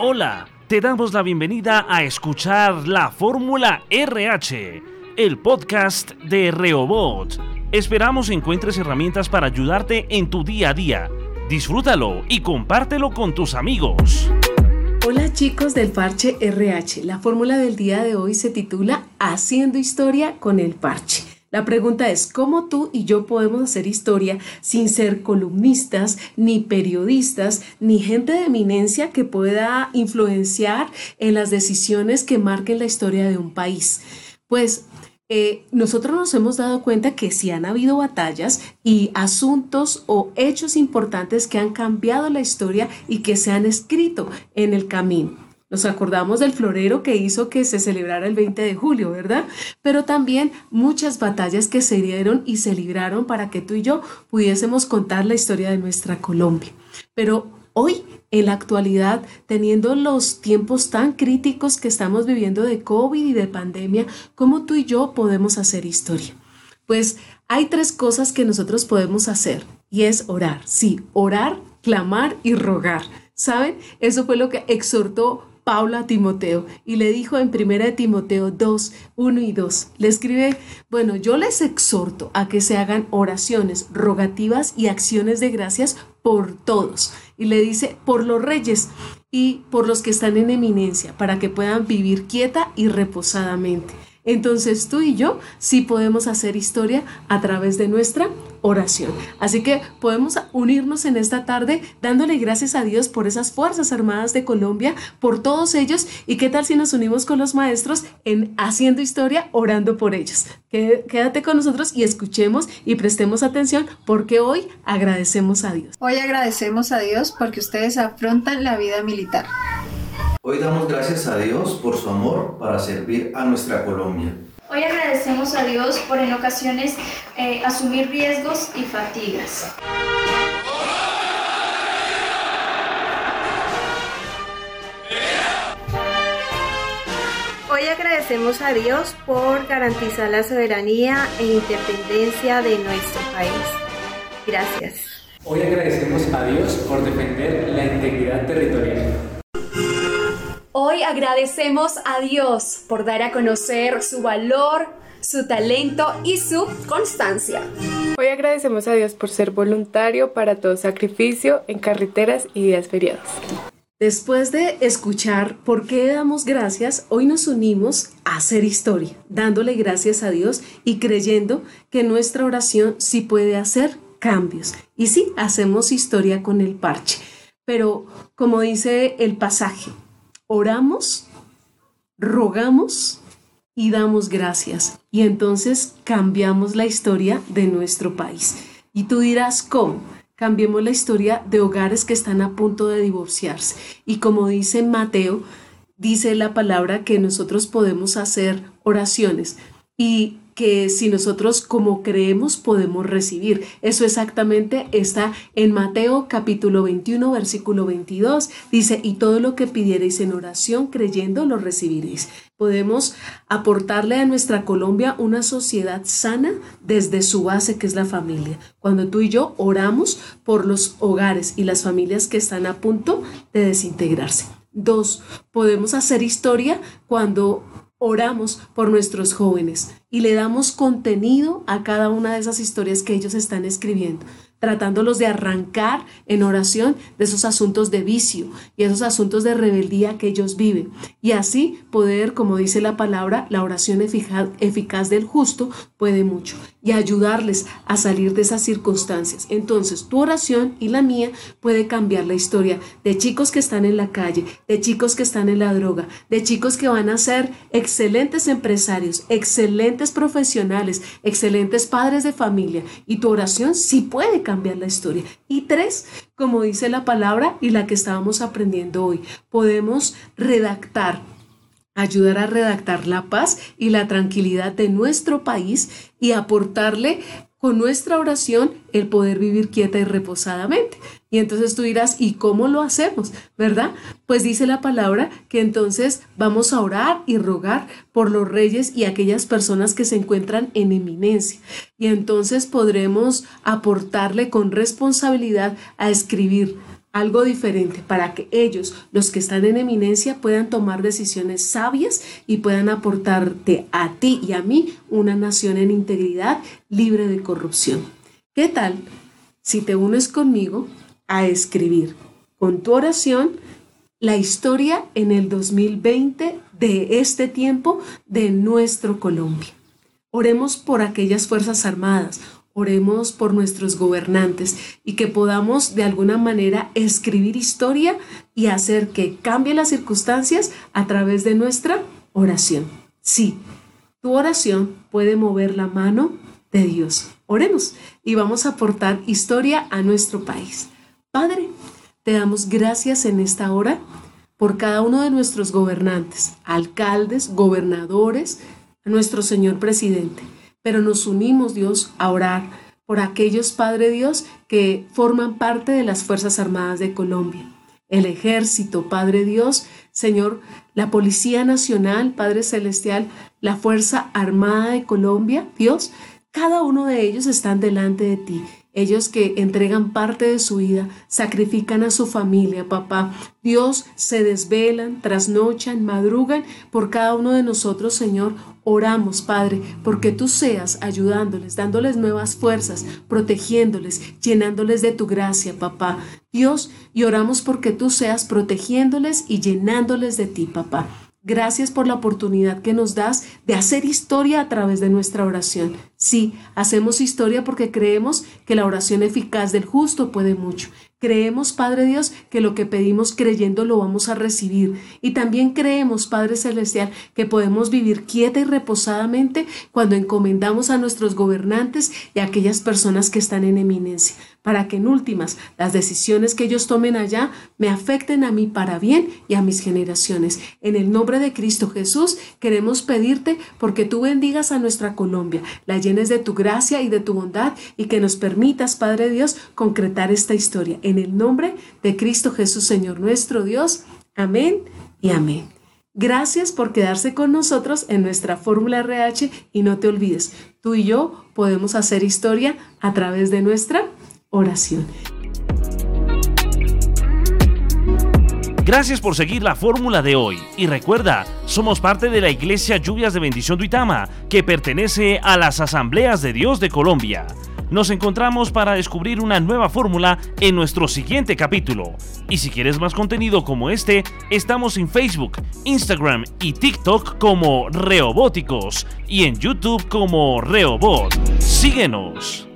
Hola, te damos la bienvenida a escuchar la Fórmula RH, el podcast de Reobot. Esperamos encuentres herramientas para ayudarte en tu día a día. Disfrútalo y compártelo con tus amigos. Hola chicos del parche RH. La fórmula del día de hoy se titula Haciendo historia con el parche. La pregunta es, ¿cómo tú y yo podemos hacer historia sin ser columnistas, ni periodistas, ni gente de eminencia que pueda influenciar en las decisiones que marquen la historia de un país? Pues eh, nosotros nos hemos dado cuenta que si han habido batallas y asuntos o hechos importantes que han cambiado la historia y que se han escrito en el camino. Nos acordamos del florero que hizo que se celebrara el 20 de julio, ¿verdad? Pero también muchas batallas que se dieron y se libraron para que tú y yo pudiésemos contar la historia de nuestra Colombia. Pero hoy, en la actualidad, teniendo los tiempos tan críticos que estamos viviendo de COVID y de pandemia, ¿cómo tú y yo podemos hacer historia? Pues hay tres cosas que nosotros podemos hacer y es orar. Sí, orar, clamar y rogar. ¿Saben? Eso fue lo que exhortó Pablo a Timoteo y le dijo en 1 Timoteo 2, 1 y 2, le escribe, bueno, yo les exhorto a que se hagan oraciones, rogativas y acciones de gracias por todos. Y le dice, por los reyes y por los que están en eminencia, para que puedan vivir quieta y reposadamente. Entonces tú y yo sí podemos hacer historia a través de nuestra oración. Así que podemos unirnos en esta tarde dándole gracias a Dios por esas Fuerzas Armadas de Colombia, por todos ellos. ¿Y qué tal si nos unimos con los maestros en haciendo historia, orando por ellos? Quédate con nosotros y escuchemos y prestemos atención porque hoy agradecemos a Dios. Hoy agradecemos a Dios porque ustedes afrontan la vida militar. Hoy damos gracias a Dios por su amor para servir a nuestra Colombia. Hoy agradecemos a Dios por en ocasiones eh, asumir riesgos y fatigas. Hoy agradecemos a Dios por garantizar la soberanía e independencia de nuestro país. Gracias. Hoy agradecemos a Dios por defender la integridad territorial. Hoy agradecemos a Dios por dar a conocer su valor, su talento y su constancia. Hoy agradecemos a Dios por ser voluntario para todo sacrificio en carreteras y días feriados. Después de escuchar por qué damos gracias, hoy nos unimos a hacer historia, dándole gracias a Dios y creyendo que nuestra oración sí puede hacer cambios. Y sí, hacemos historia con el parche. Pero como dice el pasaje, oramos, rogamos y damos gracias. Y entonces cambiamos la historia de nuestro país. Y tú dirás, ¿cómo? Cambiemos la historia de hogares que están a punto de divorciarse. Y como dice Mateo, dice la palabra que nosotros podemos hacer oraciones. Y que si nosotros como creemos podemos recibir. Eso exactamente está en Mateo capítulo 21 versículo 22. Dice, y todo lo que pidiereis en oración creyendo lo recibiréis. Podemos aportarle a nuestra Colombia una sociedad sana desde su base que es la familia. Cuando tú y yo oramos por los hogares y las familias que están a punto de desintegrarse. Dos, podemos hacer historia cuando oramos por nuestros jóvenes y le damos contenido a cada una de esas historias que ellos están escribiendo tratándolos de arrancar en oración de esos asuntos de vicio y esos asuntos de rebeldía que ellos viven. Y así poder, como dice la palabra, la oración eficaz, del justo puede mucho y ayudarles a salir de esas circunstancias. Entonces, tu oración y la mía puede cambiar la historia de chicos que están en la calle, de chicos que están en la droga, de chicos que van a ser excelentes empresarios, excelentes profesionales, excelentes padres de familia. Y tu oración sí puede la historia. Y tres, como dice la palabra y la que estábamos aprendiendo hoy, podemos redactar ayudar a redactar la paz y la tranquilidad de nuestro país y aportarle con nuestra oración el poder vivir quieta y reposadamente. Y entonces tú dirás, ¿y cómo lo hacemos? ¿Verdad? Pues dice la palabra que entonces vamos a orar y rogar por los reyes y aquellas personas que se encuentran en eminencia. Y entonces podremos aportarle con responsabilidad a escribir algo diferente para que ellos, los que están en eminencia, puedan tomar decisiones sabias y puedan aportarte a ti y a mí una nación en integridad libre de corrupción. ¿Qué tal si te unes conmigo a escribir con tu oración la historia en el 2020 de este tiempo de nuestro Colombia? Oremos por aquellas Fuerzas Armadas, oremos por nuestros gobernantes y que podamos de alguna manera escribir historia y hacer que cambien las circunstancias a través de nuestra oración. Sí, tu oración puede mover la mano de Dios. Oremos y vamos a aportar historia a nuestro país. Padre, te damos gracias en esta hora por cada uno de nuestros gobernantes, alcaldes, gobernadores, nuestro Señor presidente pero nos unimos, Dios, a orar por aquellos, Padre Dios, que forman parte de las Fuerzas Armadas de Colombia. El ejército, Padre Dios, Señor, la Policía Nacional, Padre Celestial, la Fuerza Armada de Colombia, Dios, cada uno de ellos están delante de ti ellos que entregan parte de su vida, sacrifican a su familia, papá. Dios, se desvelan, trasnochan, madrugan por cada uno de nosotros, Señor. Oramos, Padre, porque tú seas ayudándoles, dándoles nuevas fuerzas, protegiéndoles, llenándoles de tu gracia, papá. Dios, y oramos porque tú seas protegiéndoles y llenándoles de ti, papá. Gracias por la oportunidad que nos das de hacer historia a través de nuestra oración. Sí, hacemos historia porque creemos que la oración eficaz del justo puede mucho. Creemos, Padre Dios, que lo que pedimos creyendo lo vamos a recibir. Y también creemos, Padre Celestial, que podemos vivir quieta y reposadamente cuando encomendamos a nuestros gobernantes y a aquellas personas que están en eminencia, para que en últimas las decisiones que ellos tomen allá me afecten a mí para bien y a mis generaciones. En el nombre de Cristo Jesús queremos pedirte porque tú bendigas a nuestra Colombia, la llenes de tu gracia y de tu bondad y que nos permitas, Padre Dios, concretar esta historia en el nombre de Cristo Jesús, Señor nuestro Dios. Amén y amén. Gracias por quedarse con nosotros en nuestra fórmula RH y no te olvides, tú y yo podemos hacer historia a través de nuestra oración. Gracias por seguir la fórmula de hoy y recuerda, somos parte de la Iglesia Lluvias de Bendición Duitama, que pertenece a las Asambleas de Dios de Colombia. Nos encontramos para descubrir una nueva fórmula en nuestro siguiente capítulo. Y si quieres más contenido como este, estamos en Facebook, Instagram y TikTok como Reobóticos y en YouTube como Reobot. Síguenos.